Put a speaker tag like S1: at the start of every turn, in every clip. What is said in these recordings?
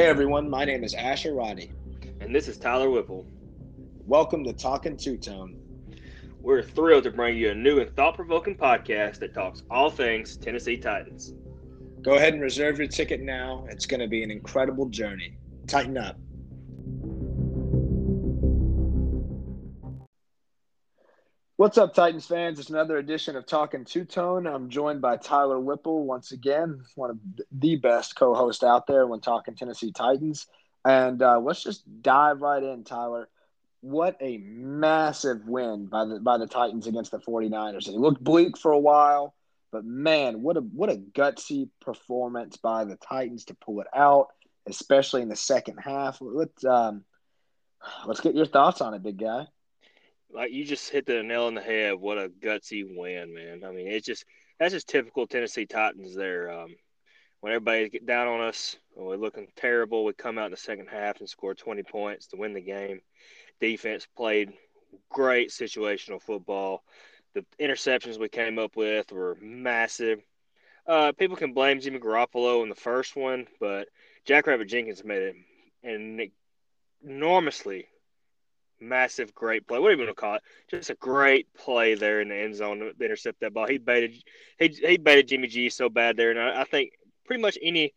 S1: Hey everyone, my name is Asher Roddy.
S2: And this is Tyler Whipple.
S1: Welcome to Talking Two Tone.
S2: We're thrilled to bring you a new and thought provoking podcast that talks all things Tennessee Titans.
S1: Go ahead and reserve your ticket now. It's going to be an incredible journey. Titan up. What's up, Titans fans? It's another edition of Talking Two Tone. I'm joined by Tyler Whipple once again, one of the best co hosts out there when talking Tennessee Titans. And uh, let's just dive right in, Tyler. What a massive win by the by the Titans against the 49ers. It looked bleak for a while, but man, what a what a gutsy performance by the Titans to pull it out, especially in the second half. Let's um, let's get your thoughts on it, big guy
S2: like you just hit the nail on the head. What a gutsy win, man! I mean, it's just that's just typical Tennessee Titans. There, um, when everybody get down on us, we're looking terrible. We come out in the second half and score 20 points to win the game. Defense played great situational football. The interceptions we came up with were massive. Uh, people can blame Jimmy Garoppolo in the first one, but Jackrabbit Jenkins made it an enormously massive, great play. What are you going to call it? Just a great play there in the end zone to intercept that ball. He baited he he baited Jimmy G so bad there, and I, I think pretty much any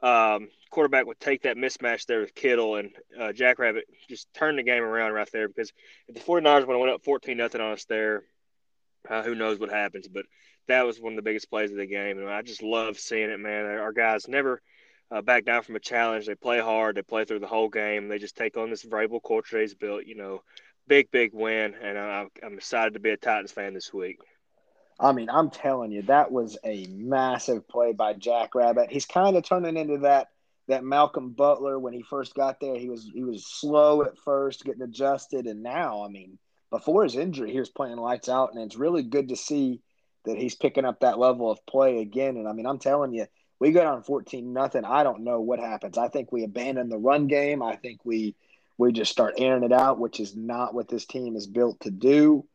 S2: um, quarterback would take that mismatch there with Kittle and uh, Jackrabbit just turn the game around right there because if the 49ers would have went up 14 nothing on us there, uh, who knows what happens. But that was one of the biggest plays of the game, and I just love seeing it, man. Our guys never – uh, back down from a challenge. They play hard. They play through the whole game. They just take on this variable culture they've built. You know, big, big win, and I'm, I'm excited to be a Titans fan this week.
S1: I mean, I'm telling you, that was a massive play by Jack Rabbit. He's kind of turning into that that Malcolm Butler when he first got there. He was he was slow at first, getting adjusted, and now, I mean, before his injury, he was playing lights out, and it's really good to see that he's picking up that level of play again. And I mean, I'm telling you, we go down 14 nothing. I don't know what happens. I think we abandon the run game. I think we we just start airing it out, which is not what this team is built to do.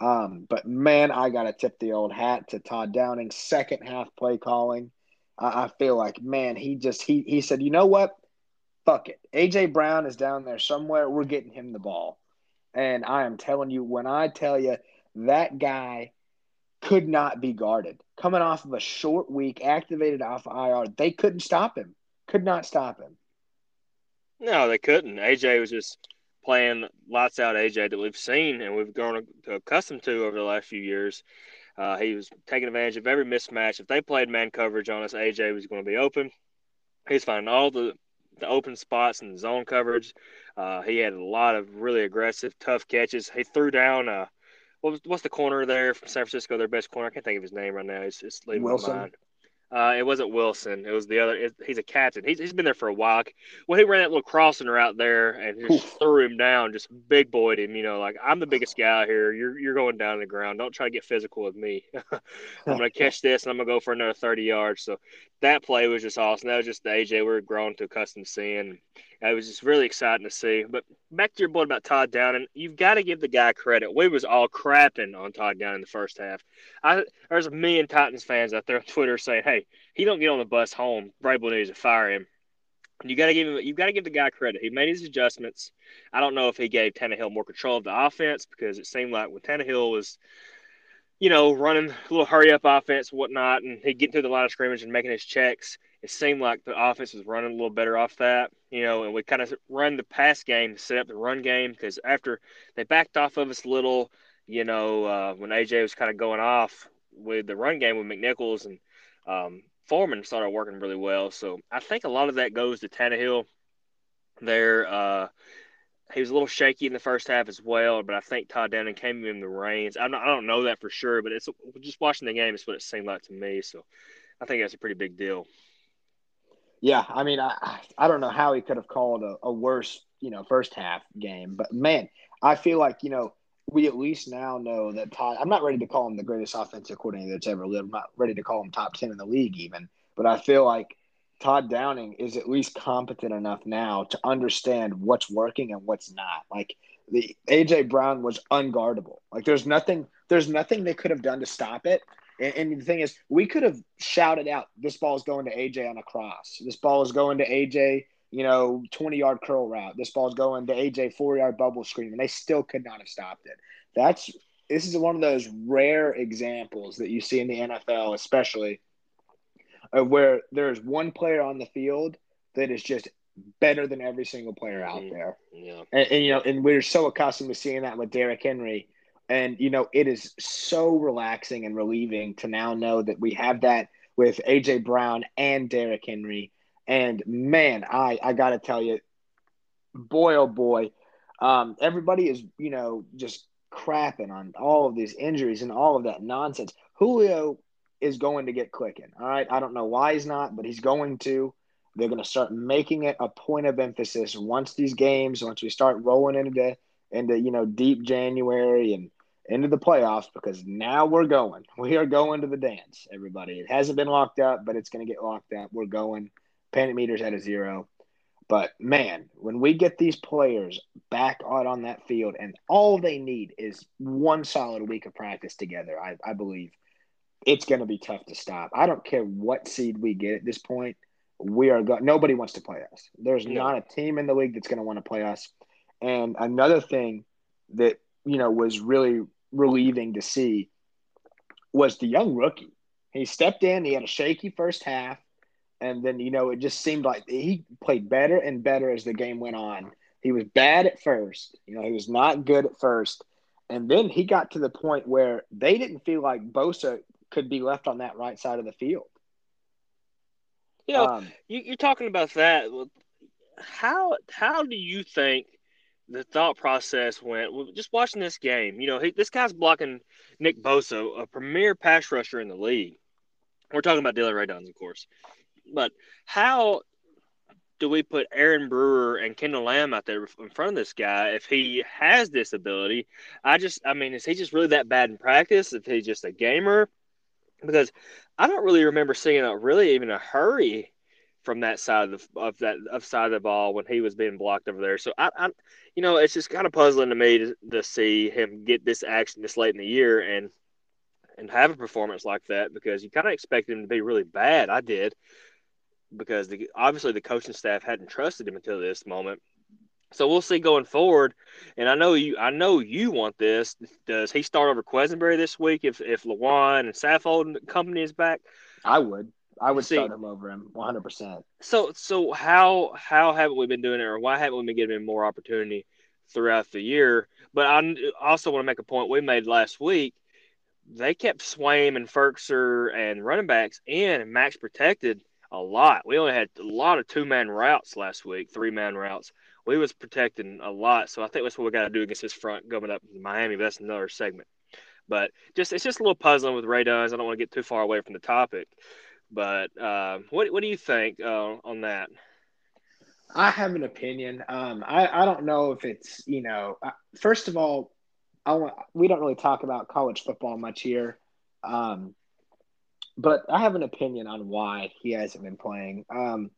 S1: Um, but man, I got to tip the old hat to Todd Downing. Second half play calling. I, I feel like man, he just he he said, you know what? Fuck it. AJ Brown is down there somewhere. We're getting him the ball. And I am telling you, when I tell you that guy could not be guarded. Coming off of a short week, activated off IR, they couldn't stop him. Could not stop him.
S2: No, they couldn't. AJ was just playing lights out AJ that we've seen and we've grown accustomed to over the last few years. Uh, he was taking advantage of every mismatch. If they played man coverage on us, AJ was going to be open. He's finding all the, the open spots and zone coverage. Uh, he had a lot of really aggressive, tough catches. He threw down uh, – what was, what's the corner there from San Francisco? Their best corner. I can't think of his name right now. It's, it's leaving Wilson. my mind. Uh, it wasn't Wilson. It was the other. It, he's a captain. He's, he's been there for a while. Well, he ran that little crossing route there and just Oof. threw him down, just big boyed him. You know, like I'm the biggest guy here. You're you're going down to the ground. Don't try to get physical with me. I'm gonna catch this and I'm gonna go for another 30 yards. So that play was just awesome. That was just the AJ we're grown to accustomed to seeing. It was just really exciting to see. But back to your point about Todd Downing, you've got to give the guy credit. We was all crapping on Todd Downing in the first half. I, there's a million Titans fans out there on Twitter saying, "Hey, he don't get on the bus home. Vrabel needs to fire him." You got to give him. You got to give the guy credit. He made his adjustments. I don't know if he gave Tannehill more control of the offense because it seemed like when Tannehill was, you know, running a little hurry up offense, whatnot, and he getting through the line of scrimmage and making his checks it seemed like the offense was running a little better off that, you know, and we kind of run the pass game, set up the run game because after they backed off of us a little, you know, uh, when AJ was kind of going off with the run game with McNichols and um, Foreman started working really well. So I think a lot of that goes to Tannehill there. Uh, he was a little shaky in the first half as well, but I think Todd Downing came in the reins. I don't, I don't know that for sure, but it's just watching the game. It's what it seemed like to me. So I think that's a pretty big deal.
S1: Yeah, I mean, I I don't know how he could have called a, a worse, you know, first half game, but man, I feel like you know we at least now know that Todd. I'm not ready to call him the greatest offensive coordinator that's ever lived. I'm not ready to call him top ten in the league even, but I feel like Todd Downing is at least competent enough now to understand what's working and what's not. Like the AJ Brown was unguardable. Like there's nothing there's nothing they could have done to stop it. And, and the thing is, we could have shouted out, "This ball is going to AJ on a cross. This ball is going to AJ, you know, 20 yard curl route. This ball is going to AJ four yard bubble screen," and they still could not have stopped it. That's this is one of those rare examples that you see in the NFL, especially of where there's one player on the field that is just better than every single player out mm-hmm. there.
S2: Yeah.
S1: And, and, you know, and we're so accustomed to seeing that with Derrick Henry. And, you know, it is so relaxing and relieving to now know that we have that with AJ Brown and Derrick Henry. And man, I, I got to tell you, boy, oh boy, um, everybody is, you know, just crapping on all of these injuries and all of that nonsense. Julio is going to get clicking. All right. I don't know why he's not, but he's going to. They're going to start making it a point of emphasis once these games, once we start rolling into into you know deep January and into the playoffs, because now we're going. We are going to the dance, everybody. It hasn't been locked up, but it's going to get locked up. We're going. Panic meters at a zero. But man, when we get these players back out on that field, and all they need is one solid week of practice together, I, I believe it's going to be tough to stop. I don't care what seed we get at this point. We are going. Nobody wants to play us. There's yeah. not a team in the league that's going to want to play us. And another thing that you know was really relieving to see was the young rookie. He stepped in. He had a shaky first half, and then you know it just seemed like he played better and better as the game went on. He was bad at first. You know, he was not good at first. And then he got to the point where they didn't feel like Bosa could be left on that right side of the field.
S2: You know, um, you, are talking about that. How how do you think the thought process went? Just watching this game, you know, he, this guy's blocking Nick Bosa, a premier pass rusher in the league. We're talking about Dillon Radunz, of course, but how do we put Aaron Brewer and Kendall Lamm out there in front of this guy if he has this ability? I just, I mean, is he just really that bad in practice? If he's just a gamer? because I don't really remember seeing a really even a hurry from that side of the of that of side of the ball when he was being blocked over there. So I, I you know, it's just kind of puzzling to me to, to see him get this action this late in the year and and have a performance like that because you kind of expected him to be really bad. I did because the, obviously the coaching staff hadn't trusted him until this moment. So we'll see going forward. And I know you I know you want this. Does he start over Quessenberry this week if if Lewan and Saffold company is back?
S1: I would. I would see, start him over him 100. percent
S2: So so how how haven't we been doing it, or why haven't we been giving him more opportunity throughout the year? But I also want to make a point we made last week. They kept Swaim and Firkser and running backs in and max protected a lot. We only had a lot of two man routes last week, three man routes we was protecting a lot. So I think that's what we got to do against this front going up to Miami. But that's another segment. But just it's just a little puzzling with Radunz. I don't want to get too far away from the topic. But uh, what what do you think uh, on that?
S1: I have an opinion. Um, I I don't know if it's you know. Uh, first of all, I want we don't really talk about college football much here. Um, but I have an opinion on why he hasn't been playing. Um,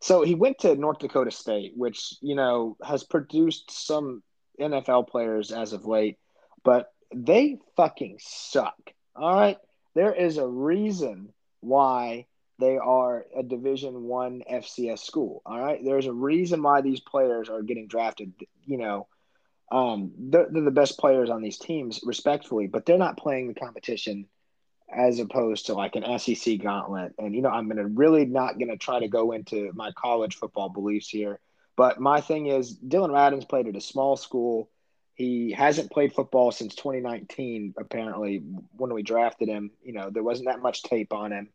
S1: so he went to North Dakota State, which, you know, has produced some NFL players as of late, but they fucking suck. All right. There is a reason why they are a division one FCS school. All right. There's a reason why these players are getting drafted, you know. Um, they're, they're the best players on these teams, respectfully, but they're not playing the competition as opposed to like an SEC gauntlet. And you know, I'm gonna really not gonna try to go into my college football beliefs here. But my thing is, Dillon Radunz played at a small school. He hasn't played football since 2019. Apparently, when we drafted him, you know, there wasn't that much tape on him.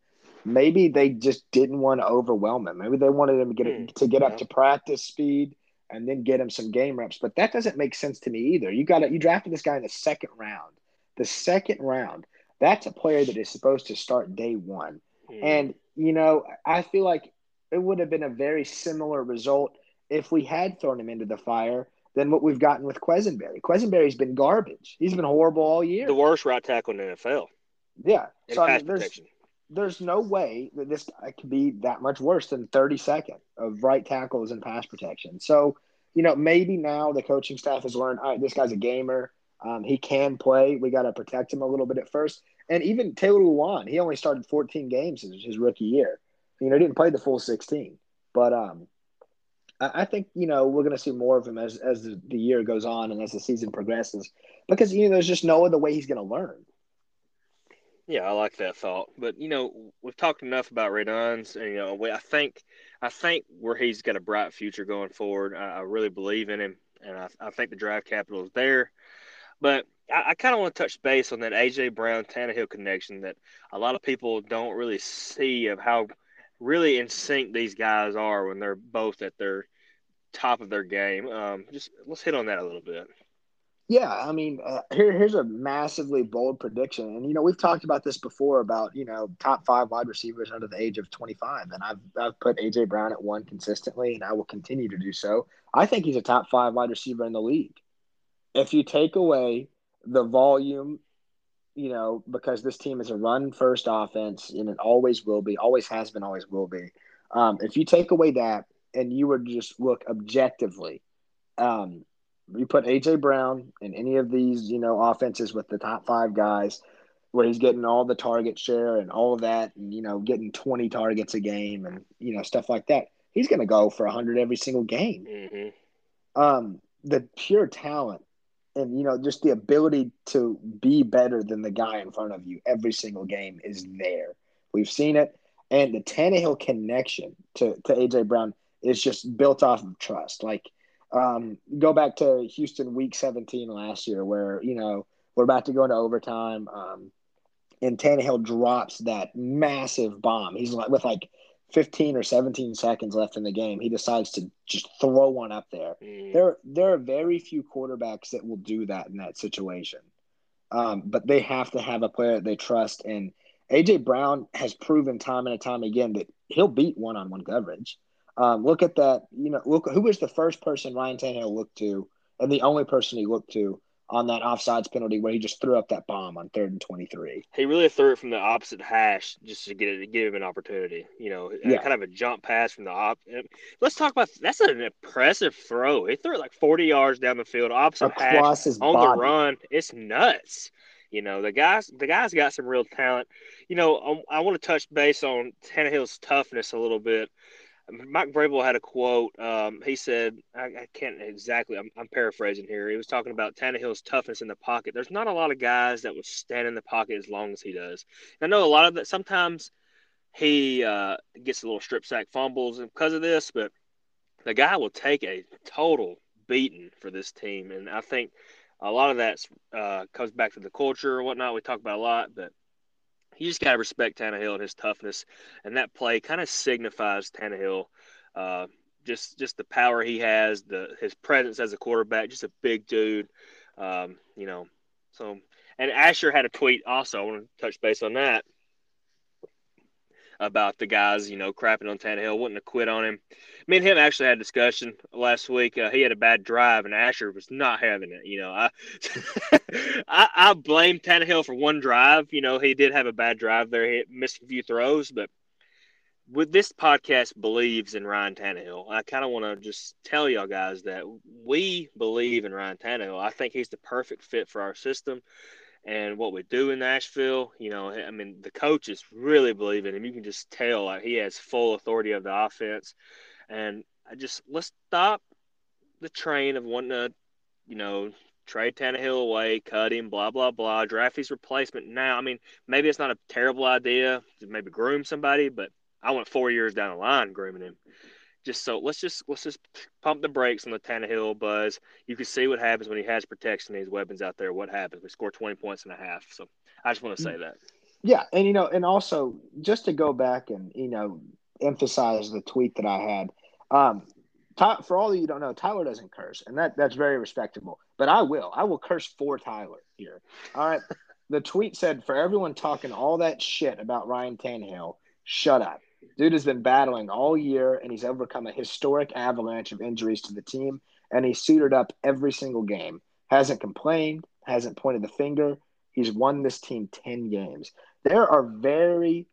S1: Maybe they just didn't want to overwhelm him. Maybe they wanted him to get mm, to get up to practice speed and then get him some game reps. But that doesn't make sense to me either. You got you drafted this guy in the second round. The second round that's a player that is supposed to start day one. Mm. And, you know, I feel like it would have been a very similar result if we had thrown him into the fire than what we've gotten with Quessenberry. Quessenberry's been garbage. He's been horrible all year.
S2: The worst right tackle in the NFL.
S1: Yeah.
S2: In
S1: so I mean, there's,
S2: protection.
S1: there's no way that this guy could be that much worse than 32nd of right tackles and pass protection. So, you know, maybe now the coaching staff has learned, all right, this guy's a gamer. Um, he can play. We got to protect him a little bit at first. And even Taylor Lewan, he only started 14 games his, his rookie year. You know, didn't play the full 16. But um, I, think, you know, we're going to see more of him as, as the, year goes on and as the season progresses because, you know, there's just no other way he's going to learn.
S2: Yeah, I like that thought. But you know, we've talked enough about Radunz, and you know, I think, I think where he's got a bright future going forward. I, I really believe in him, and I, I think the draft capital is there. But I, I kind of want to touch base on that AJ Brown Tannehill connection that a lot of people don't really see of how really in sync these guys are when they're both at their top of their game. Um, just let's hit on that a little bit.
S1: Yeah, I mean, uh, here, here's a massively bold prediction, and you know we've talked about this before about you know top five wide receivers under the age of 25, and I've I've put AJ Brown at one consistently, and I will continue to do so. I think he's a top five wide receiver in the league. If you take away the volume, you know, because this team is a run first offense, and it always will be, always has been, always will be. Um, if you take away that, and you would just look objectively. Um, you put AJ Brown in any of these, you know, offenses with the top five guys, where he's getting all the target share and all of that, and you know, getting twenty targets a game and you know stuff like that. He's going to go for hundred every single game.
S2: Mm-hmm.
S1: Um, the pure talent and you know just the ability to be better than the guy in front of you every single game is there. We've seen it, and the Tannehill connection to to AJ Brown is just built off of trust. Like um, go back to Houston Week 17 last year, where you know we're about to go into overtime, um, and Tannehill drops that massive bomb. He's like with like 15 or 17 seconds left in the game. He decides to just throw one up there.
S2: Mm.
S1: There, there are very few quarterbacks that will do that in that situation, um, but they have to have a player that they trust. And AJ Brown has proven time and time again that he'll beat one-on-one coverage. Um, look at that. You know, look who was the first person Ryan Tannehill looked to, and the only person he looked to on that offsides penalty where he just threw up that bomb on third and twenty three.
S2: He really threw it from the opposite hash just to get it, to give him an opportunity. You know,
S1: Yeah.
S2: kind of a jump pass from the op. Let's talk about that's an impressive throw. He threw it like forty yards down the field, opposite hash
S1: Across his
S2: on
S1: body.
S2: the run. It's nuts. You know, the guys the guys got some real talent. You know, um, I, I want to touch base on Tannehill's toughness a little bit. Mike Vrabel had a quote. Um, he said, I, I can't exactly, I'm, I'm paraphrasing here. He was talking about Tannehill's toughness in the pocket. There's not a lot of guys that will stand in the pocket as long as he does. I know a lot of that. Sometimes he uh, gets a little strip sack fumbles because of this, but the guy will take a total beating for this team. And I think a lot of that uh, comes back to the culture or whatnot. We talk about a lot, but you just got to respect Tannehill and his toughness. And that play kind of signifies Tannehill, uh, just just the power he has, the his presence as a quarterback, just a big dude. Um, you know, so and Asher had a tweet also. I want to touch base on that about the guys, you know, crapping on Tannehill, wanting to quit on him. Me and him actually had a discussion last week. Uh, he had a bad drive, and Asher was not having it. You know, I, I I blame Tannehill for one drive. You know, he did have a bad drive there. He missed a few throws, but with this podcast believes in Ryan Tannehill. I kind of want to just tell y'all guys that we believe in Ryan Tannehill. I think he's the perfect fit for our system and what we do in Nashville. You know, I mean, the coaches really believe in him. You can just tell like he has full authority of the offense. And I just let's stop the train of wanting to, you know, trade Tannehill away, cut him, blah blah blah, draft his replacement now. I mean, maybe it's not a terrible idea to maybe groom somebody, but I went four years down the line grooming him. Just so let's just let's just pump the brakes on the Tannehill buzz. You can see what happens when he has protection and his weapons out there. What happens? We score twenty points and a half. So I just want to say that.
S1: Yeah, and you know, and also just to go back and you know emphasize the tweet that I had. Um, Ty, for all of you don't know, Tyler doesn't curse, and that that's very respectable. But I will. I will curse for Tyler here. All right. the tweet said, "For everyone talking all that shit about Ryan Tannehill, Shut up. Dude has been battling all year, and he's overcome a historic avalanche of injuries to the team, and he's suited up every single game. Hasn't complained, hasn't pointed the finger. He's won this team 10 games. There are very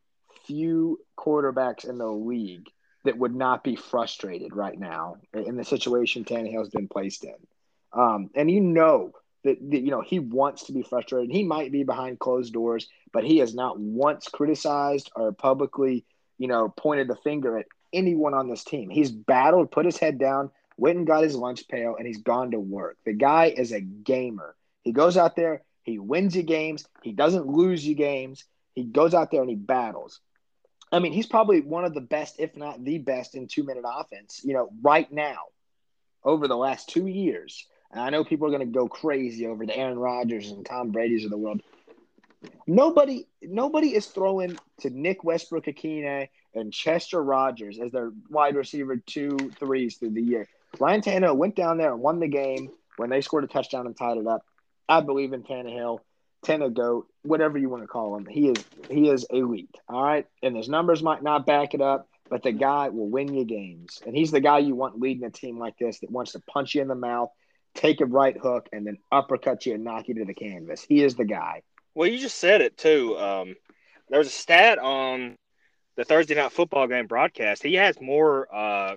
S1: few quarterbacks in the league that would not be frustrated right now in the situation Tannehill's been placed in. Um, and you know that, that, you know he wants to be frustrated. He might be behind closed doors, but he has not once criticized or publicly, you know, pointed the finger at anyone on this team. He's battled, put his head down, went and got his lunch pail, and he's gone to work. The guy is a gamer. He goes out there, he wins you games, he doesn't lose you games. He goes out there and he battles. I mean, he's probably one of the best, if not the best, in two minute offense, you know, right now over the last two years. And I know people are going to go crazy over the Aaron Rodgers and Tom Brady's of the world. Nobody, nobody is throwing to Nick Westbrook-Ikhine and Chester Rogers as their wide receiver two threes through the year. Ryan Tannehill went down there and won the game when they scored a touchdown and tied it up. I believe in Tannehill. Tenna goat, whatever you want to call him. He is he is elite. All right. And his numbers might not back it up, but the guy will win you games. And he's the guy you want leading a team like this that wants to punch you in the mouth, take a right hook, and then uppercut you and knock you to the canvas. He is the guy.
S2: Well, you just said it too. Um, there was a stat on the Thursday night football game broadcast. He has more uh,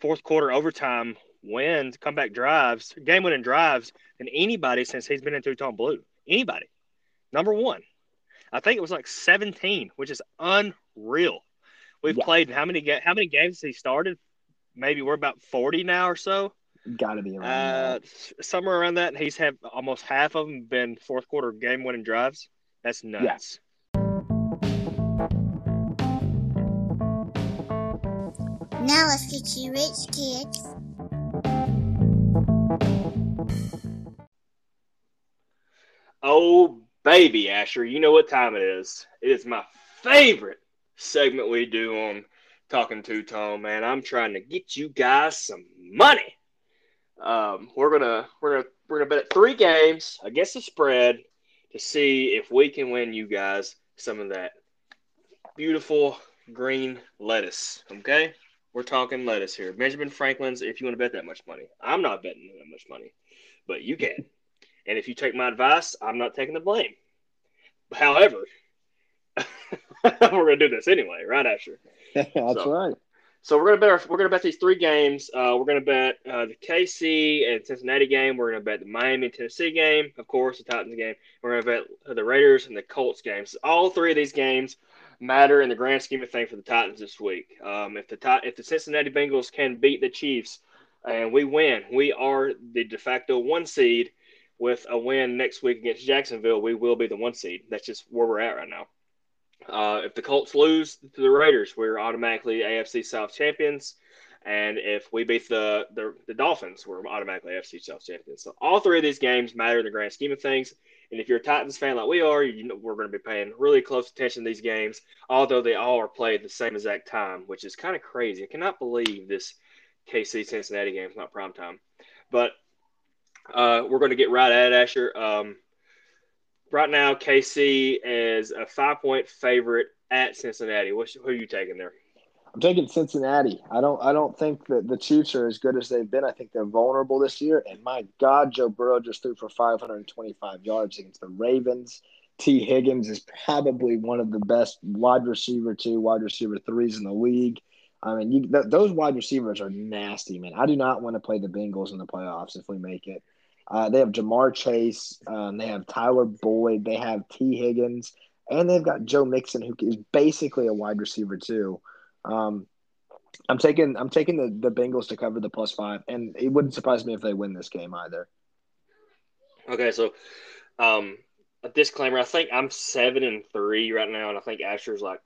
S2: fourth quarter overtime wins, comeback drives, game winning drives than anybody since he's been in two tone blue. Anybody number one. I think it was like 17, which is unreal. We've yeah. played how many ga- how many games he started? Maybe we're about 40 now or so.
S1: Got to be around
S2: uh, somewhere around that. And he's had almost half of them been fourth quarter game winning drives. That's nuts. Yeah.
S3: Now let's get you rich kids.
S2: Oh baby, Asher, you know what time it is. It is my favorite segment we do on Talking Two Tone, man. I'm trying to get you guys some money. Um, we're gonna we're gonna we're gonna bet at three games against the spread to see if we can win you guys some of that beautiful green lettuce. Okay, we're talking lettuce here. Benjamin Franklin's. If you want to bet that much money, I'm not betting that much money, but you can. And if you take my advice, I'm not taking the blame. However, we're to do this anyway, right, Asher?
S1: That's so, right.
S2: So we're to bet our, we're to bet these three games. Uh, we're to bet uh, the KC and Cincinnati game. We're to bet the Miami and Tennessee game, of course, the Titans game. We're to bet the Raiders and the Colts games. All three of these games matter in the grand scheme of things for the Titans this week. Um, if the if the Cincinnati Bengals can beat the Chiefs and we win, we are the de facto one seed with a win next week against Jacksonville, we will be the one seed. That's just where we're at right now. Uh, if the Colts lose to the Raiders, we're automatically AFC South champions. And if we beat the, the, the Dolphins, we're automatically AFC South champions. So all three of these games matter in the grand scheme of things. And if you're a Titans fan like we are, you know, we're going to be paying really close attention to these games, although they all are played the same exact time, which is kind of crazy. I cannot believe this KC Cincinnati game is not prime time. But uh, we're going to get right at Asher. Um, right now, KC is a five point favorite at Cincinnati. What's, who are you taking there?
S1: I'm taking Cincinnati. I don't. I don't think that the Chiefs are as good as they've been. I think they're vulnerable this year. And my God, Joe Burrow just threw for 525 yards against the Ravens. Tee Higgins is probably one of the best wide receiver two, wide receiver threes in the league. I mean, you, th- those wide receivers are nasty, man. I do not want to play the Bengals in the playoffs if we make it. Uh, they have Ja'Marr Chase. Um, they have Tyler Boyd. They have Tee Higgins, and they've got Joe Mixon, who is basically a wide receiver too. Um, I'm taking I'm taking the, the Bengals to cover the plus five, and it wouldn't surprise me if they win this game either.
S2: Okay, so um, a disclaimer: I think I'm seven and three right now, and I think Asher's like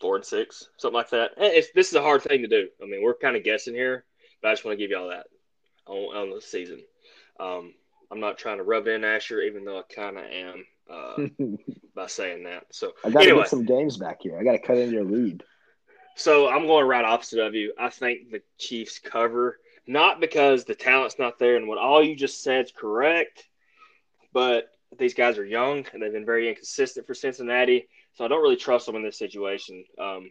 S2: four and six, something like that. It's, this is a hard thing to do. I mean, we're kind of guessing here, but I just want to give you all that on, on the season. Um, I'm not trying to rub in Asher, even though I kind of am uh, by saying that. So
S1: I got to anyway. get some games back here. I got to cut in your lead.
S2: So I'm going right opposite of you. I think the Chiefs cover, not because the talent's not there and what all you just said is correct, but these guys are young and they've been very inconsistent for Cincinnati. so I don't really trust them in this situation. Um,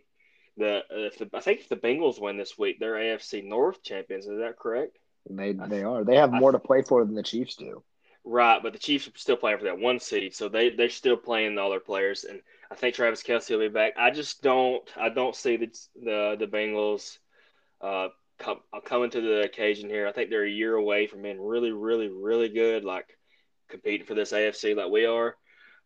S2: the if the I think if the Bengals win this week, they're AFC North champions. Is that correct?
S1: They they are. They have more to play for than the Chiefs do.
S2: Right, but the Chiefs are still playing for that one seed, so they they're still playing all their players, and I think Travis Kelce will be back. I just don't I don't see the the the Bengals uh, come, coming to the occasion here. I think they're a year away from being really really really good, like competing for this AFC like we are.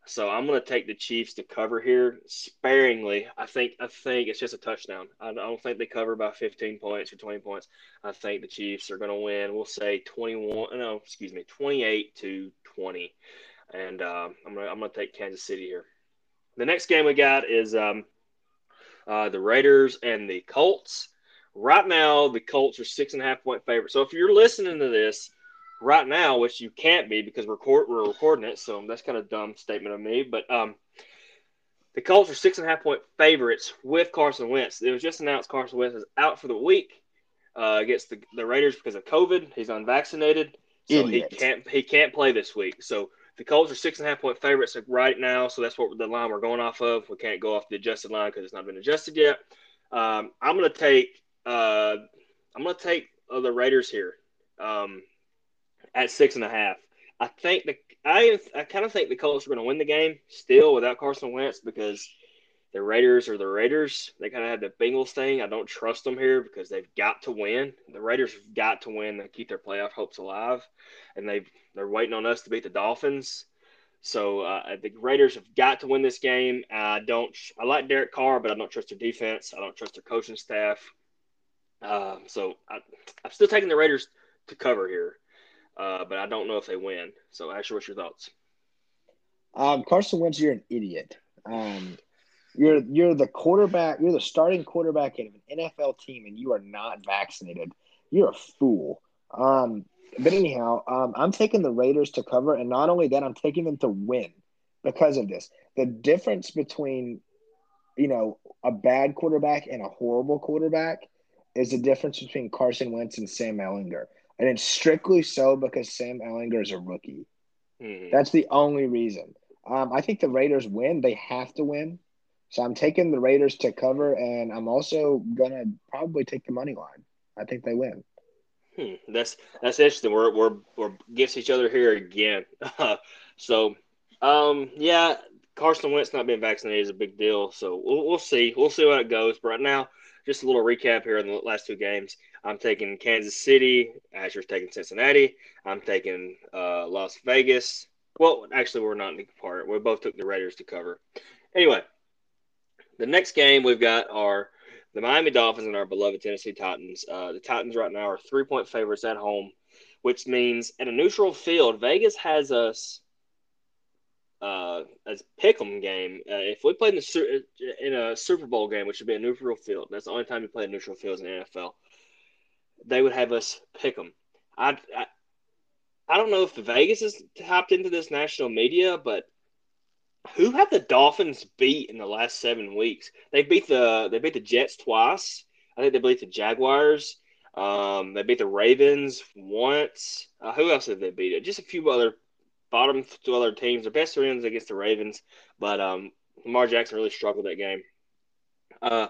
S2: So I'm going to take the Chiefs to cover here sparingly. I think I think it's just a touchdown. I don't think they cover by 15 points or 20 points. I think the Chiefs are going to win. We'll say 21. No, excuse me, 28 to 20. And uh, I'm going to I'm going to take Kansas City here. The next game we got is um, uh, the Raiders and the Colts. Right now, the Colts are six and a half point favorite. So if you're listening to this right now, which you can't be because we're, record, we're recording it. So that's kind of dumb statement of me. But um, the Colts are six and a half point favorites with Carson Wentz. It was just announced Carson Wentz is out for the week uh, against the, the Raiders because of COVID. He's unvaccinated, so Idiot. he can't he can't play this week. So the Colts are six and a half point favorites right now. So that's what the line we're going off of. We can't go off the adjusted line because it's not been adjusted yet. Um, I'm going to take uh, I'm going to take uh, the Raiders here. Um, at six and a half. I think the I I kind of think the Colts are going to win the game still without Carson Wentz because the Raiders are the Raiders. They kind of have the Bengals thing. I don't trust them here because they've got to win. The Raiders have got to win to keep their playoff hopes alive, and they they're waiting on us to beat the Dolphins. So uh, the Raiders have got to win this game. I don't. I like Derek Carr, but I don't trust their defense. I don't trust their coaching staff. Uh, so I, I'm still taking the Raiders to cover here uh, but I don't know if they win. So, Asher, what's your thoughts?
S1: Um, Carson Wentz, you're an idiot. Um, you're you're the quarterback. You're the starting quarterback in an NFL team, and you are not vaccinated. You're a fool. Um, but anyhow, um, I'm taking the Raiders to cover, and not only that, I'm taking them to win because of this. The difference between, you know, a bad quarterback and a horrible quarterback is the difference between Carson Wentz and Sam Ehlinger and it's strictly so because Sam Ehlinger is a rookie. Mm-hmm. That's the only reason. Um, I think the Raiders win. They have to win. So I'm taking the Raiders to cover, and I'm also gonna probably take the money line. I think they win.
S2: Hmm, that's that's interesting. We're we're we're against each other here again. so, um, yeah, Carson Wentz not being vaccinated is a big deal. So we'll we'll see. We'll see how it goes. But right now, just a little recap here in the last two games. I'm taking Kansas City. Asher's taking Cincinnati. I'm taking uh, Las Vegas. Well, actually, we're not in the part. We both took the Raiders to cover. Anyway, the next game we've got are the Miami Dolphins and our beloved Tennessee Titans. Uh, the Titans right now are three point favorites at home, which means at a neutral field, Vegas has us uh, as pick'em game. Uh, if we played in, the, in a Super Bowl game, which would be a neutral field, that's the only time you play a neutral field in the NFL. They would have us pick them. I, I, I don't know if Vegas has tapped into this national media, but who have the Dolphins beat in the last seven weeks? They beat the they beat the Jets twice. I think they beat the Jaguars. Um, they beat the Ravens once. Uh, who else did they beat? Just a few other bottom two other teams. Their best wins against the Ravens, but um, Lamar Jackson really struggled that game. Uh,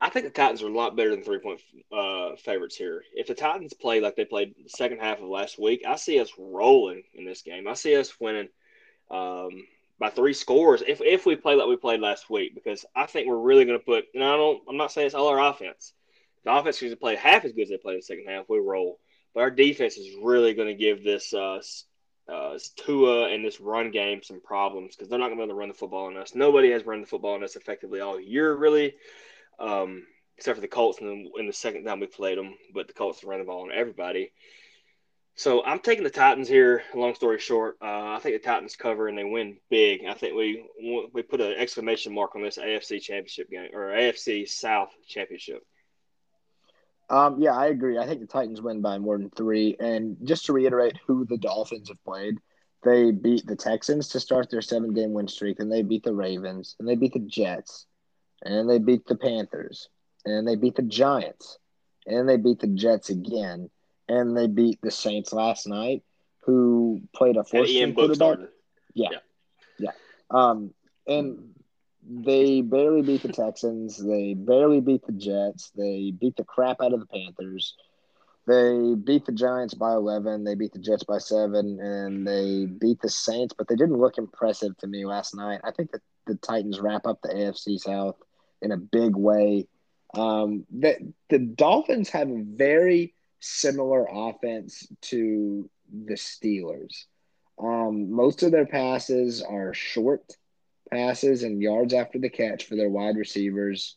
S2: I think the Titans are a lot better than three point uh, favorites here. If the Titans play like they played the second half of last week, I see us rolling in this game. I see us winning um, by three scores if, if we play like we played last week because I think we're really going to put. And I don't. I'm not saying it's all our offense. The offense going to play half as good as they played in the second half. We roll, but our defense is really going to give this uh, uh, Tua and this run game some problems because they're not going to be able to run the football on us. Nobody has run the football on us effectively all year, really, um, except for the Colts in the, in the, second time we played them. But the Colts run the ball on everybody. So I'm taking the Titans here. Long story short, uh, I think the Titans cover and they win big. I think we we put an exclamation mark on this AFC Championship game or AFC South Championship.
S1: Um, yeah, I agree. I think the Titans win by more than three. And just to reiterate who the Dolphins have played, they beat the Texans to start their seven game win streak, and they beat the Ravens, and they beat the Jets, and they beat the Panthers, and they beat the Giants, and they beat the Jets again, and they beat the Saints last night, who played a fourth string quarterback. Yeah. yeah. Yeah. Um, and they barely beat the Texans. They barely beat the Jets. They beat the crap out of the Panthers. They beat the Giants by 11. They beat the Jets by seven, and they beat the Saints, but they didn't look impressive to me last night. I think that the Titans wrap up the AFC South in a big way. Um, the, the Dolphins have a very similar offense to the Steelers. Um, most of their passes are short passes and yards after the catch for their wide receivers.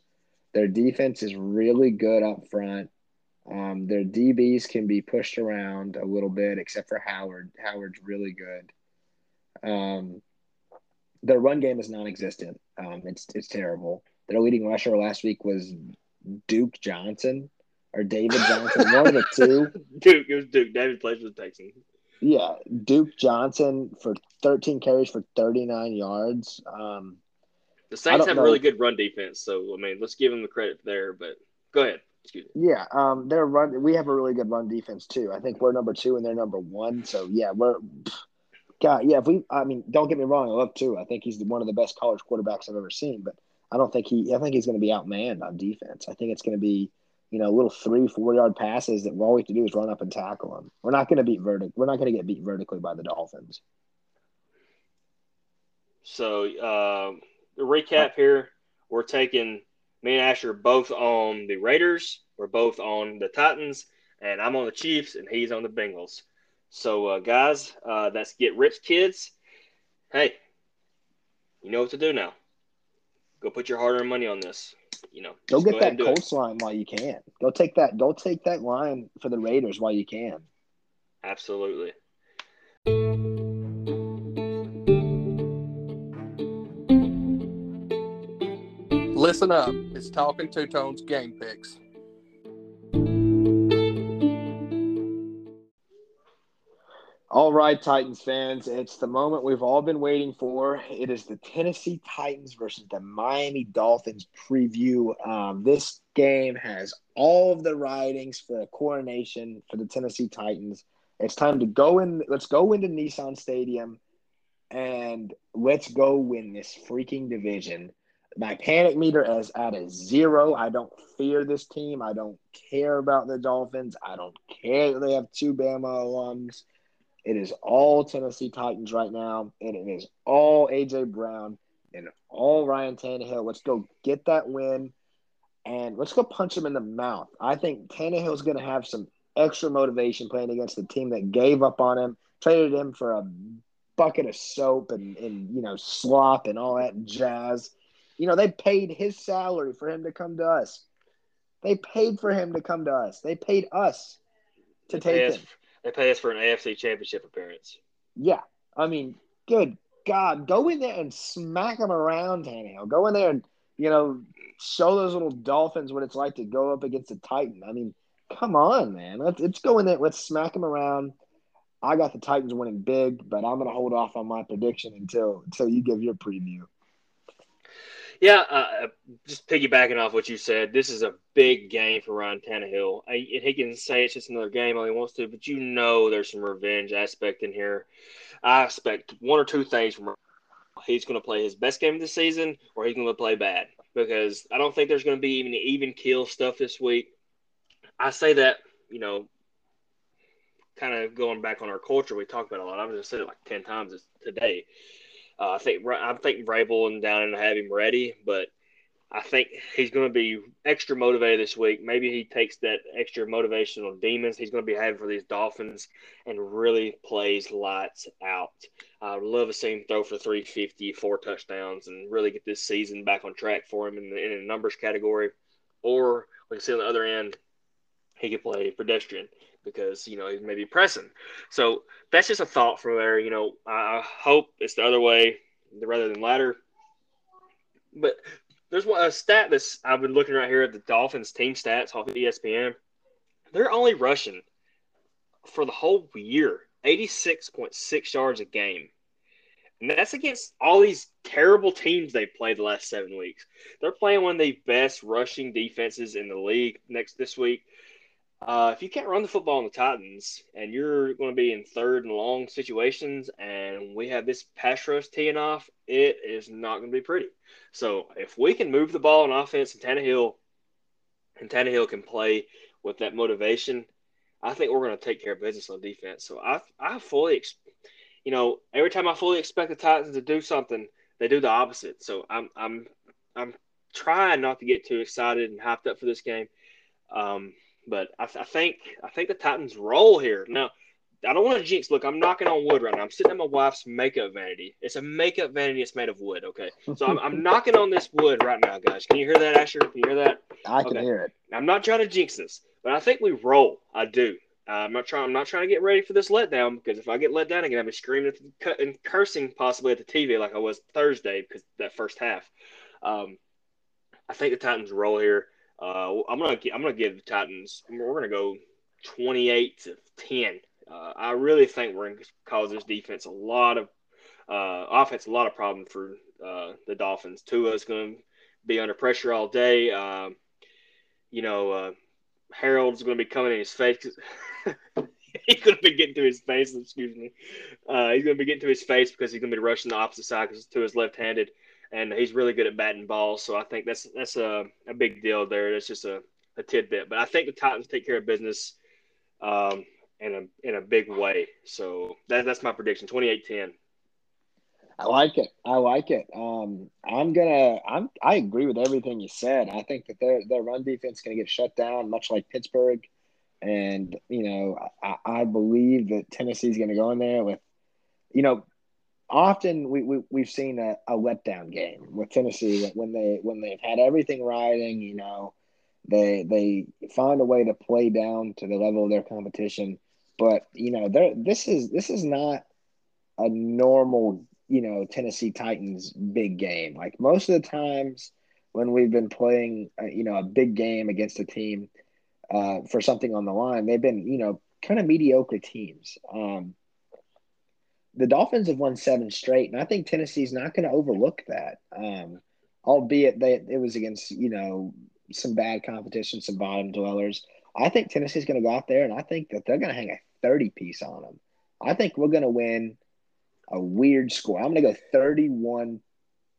S1: Their defense is really good up front. Um, their DBs can be pushed around a little bit, except for Howard. Howard's really good. Um, their run game is non-existent. Um, it's it's terrible. Their leading rusher last week was Duke Johnson or David Johnson, one of the two.
S2: Duke, it was Duke. David plays for the Texans.
S1: Yeah, Duke Johnson for 13 carries for 39 yards. Um,
S2: the Saints have a really good run defense, so I mean, let's give them the credit there. But go ahead.
S1: Yeah, um, their run. We have a really good run defense Tua. I think we're number two and they're number one. So yeah, we're. God, yeah. If we, I mean, don't get me wrong. I love too. I think he's one of the best college quarterbacks I've ever seen. But I don't think he. I think he's going to be outmanned on defense. I think it's going to be you know, little three, four yard passes that all we have to do is run up and tackle them. We're not going to beat vertic. We're not going to get beat vertically by the Dolphins.
S2: So, uh, the recap here: we're taking me and Asher both on the Raiders. We're both on the Titans, and I'm on the Chiefs, and he's on the Bengals. So, uh, guys, uh, that's get rich kids. Hey, you know what to do now. Go put your hard-earned money on this you know,
S1: go get go that Colts line while you can. Go take that. Go take that line for the Raiders while you can.
S2: Absolutely.
S4: Listen up. It's Talking Two Tones Game Picks.
S1: All right, Titans fans, it's the moment we've all been waiting for. It is the Tennessee Titans versus the Miami Dolphins preview. Um, this game has all of the writings for a coronation for the Tennessee Titans. It's time to go in. Let's go into Nissan Stadium and let's go win this freaking division. My panic meter is at a zero. I don't fear this team. I don't care about the Dolphins. I don't care that they have two Bama alums. It is all Tennessee Titans right now, and it is all AJ Brown and all Ryan Tannehill. Let's go get that win, and let's go punch him in the mouth. I think Tannehill is going to have some extra motivation playing against the team that gave up on him, traded him for a bucket of soap and, and you know slop and all that jazz. You know they paid his salary for him to come to us. They paid for him to come to us. They paid us to take him.
S2: They paid us for an AFC Championship appearance.
S1: Yeah, I mean, good God, go in there and smack them around, Tannehill. Go in there and you know show those little Dolphins what it's like to go up against a Titan. I mean, come on, man. Let's, let's go in there. Let's smack them around. I got the Titans winning big, but I'm going to hold off on my prediction until until you give your preview.
S2: Yeah, uh, uh, just piggybacking off what you said, this is a big game for Ryan Tannehill. I, he can say it's just another game all he wants to, but you know there's some revenge aspect in here. I expect one or two things from he's going to play his best game of the season or he's going to play bad because I don't think there's going to be even even kill stuff this week. I say that, you know, kind of going back on our culture we talked about a lot. I've just said it like 10 times today. Uh, I think I think Vrabel and Downing have him ready, but I think he's going to be extra motivated this week. Maybe he takes that extra motivational demons he's going to be having for these Dolphins and really plays lights out. I would love to see him throw for 350, four touchdowns, and really get this season back on track for him in the, in a numbers category. Or we can see on the other end, he could play pedestrian because you know he may be pressing. So that's just a thought from there. You know, I hope it's the other way rather than ladder. But there's a stat that's I've been looking right here at the Dolphins team stats off of ESPN. They're only rushing for the whole year 86.6 yards a game. And that's against all these terrible teams they've played the last seven weeks. They're playing one of the best rushing defenses in the league next this week Uh, if you can't run the football on the Titans and you're going to be in third and long situations and we have this pass rush teeing off, it is not going to be pretty. So if we can move the ball on offense and Tannehill and Tannehill can play with that motivation, I think we're going to take care of business on defense. So I I fully, you know, every time I fully expect the Titans to do something, they do the opposite. So I'm I'm I'm trying not to get too excited and hyped up for this game. Um, but I, I, think I think the Titans roll here. Now, I don't want to jinx. Look, I'm knocking on wood right now. I'm sitting at my wife's makeup vanity. It's a makeup vanity. It's made of wood. Okay, so I'm, I'm knocking on this wood right now, guys. Can you hear that, Asher? Can you hear that?
S1: I can okay. hear it.
S2: I'm not trying to jinx this, but I think we roll. I do. Uh, I'm not trying. I'm not trying to get ready for this letdown because if I get let down again, I'll be screaming and cursing possibly at the TV like I was Thursday because that first half. Um, I think the Titans roll here. Uh, I'm gonna I'm gonna give the Titans. We're gonna go 28 to 10. Uh, I really think we're gonna cause this defense a lot of uh, offense, a lot of problem for uh, the Dolphins. Tua's gonna be under pressure all day. Um, you know, uh, Harold's gonna be coming in his face. he's gonna be getting to his face. Excuse me. Uh, he's gonna be getting to his face because he's gonna be rushing the opposite side because Tua's left-handed and he's really good at batting balls. So I think that's that's a, a big deal there. That's just a, a tidbit. But I think the Titans take care of business um, in a in a big way. So that, that's my prediction. 28-10.
S1: I like it. I like it. Um, I'm gonna. I'm. I agree with everything you said. I think that their their run defense is gonna get shut down, much like Pittsburgh. And you know, I, I believe that Tennessee's gonna go in there with, you know, often we, we we've seen a, a letdown game with Tennessee when they when they've had everything riding, you know, they they find a way to play down to the level of their competition. But you know, this is this is not a normal you know Tennessee Titans big game. Like most of the times when we've been playing, uh, you know, a big game against a team uh, for something on the line, they've been you know kind of mediocre teams. Um, the Dolphins have won seven straight, and I think Tennessee's not going to overlook that. Um, albeit that it was against you know some bad competition, some bottom dwellers. I think Tennessee's going to go out there, and I think that they're going to hang a thirty piece on them. I think we're going to win a weird score. I'm going to go thirty-one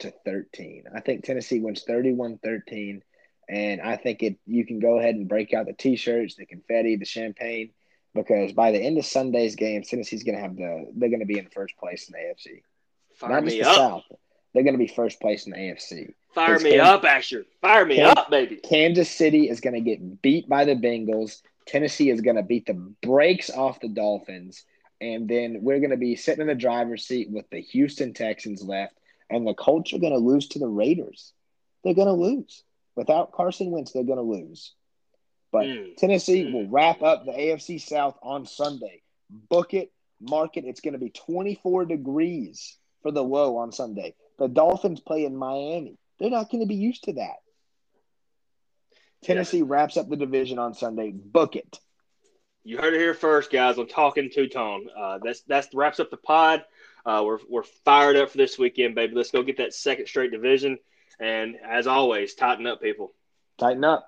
S1: to thirteen. I think Tennessee wins 31-13, and I think it. You can go ahead and break out the t-shirts, the confetti, the champagne because by the end of Sunday's game, Tennessee's going to have the they're going to be in first place in the AFC.
S2: Fire Not just the up. South.
S1: They're going to be first place in the AFC.
S2: Fire me up, Asher. Fire me up, baby.
S1: Kansas City is going to get beat by the Bengals. Tennessee is going to beat the brakes off the Dolphins. And then we're going to be sitting in the driver's seat with the Houston Texans left. And the Colts are going to lose to the Raiders. They're going to lose. Without Carson Wentz, they're going to lose. But mm. Tennessee mm. will wrap up the AFC South on Sunday. Book it, mark it. It's going to be 24 degrees for the low on Sunday. The Dolphins play in Miami. They're not going to be used to that. Tennessee yeah. wraps up the division on Sunday. Book it.
S2: You heard it here first, guys. I'm talking two tone. Uh, that's that's wraps up the pod. Uh, we're we're fired up for this weekend, baby. Let's go get that second straight division. And as always, Titan up, people.
S1: Titan up.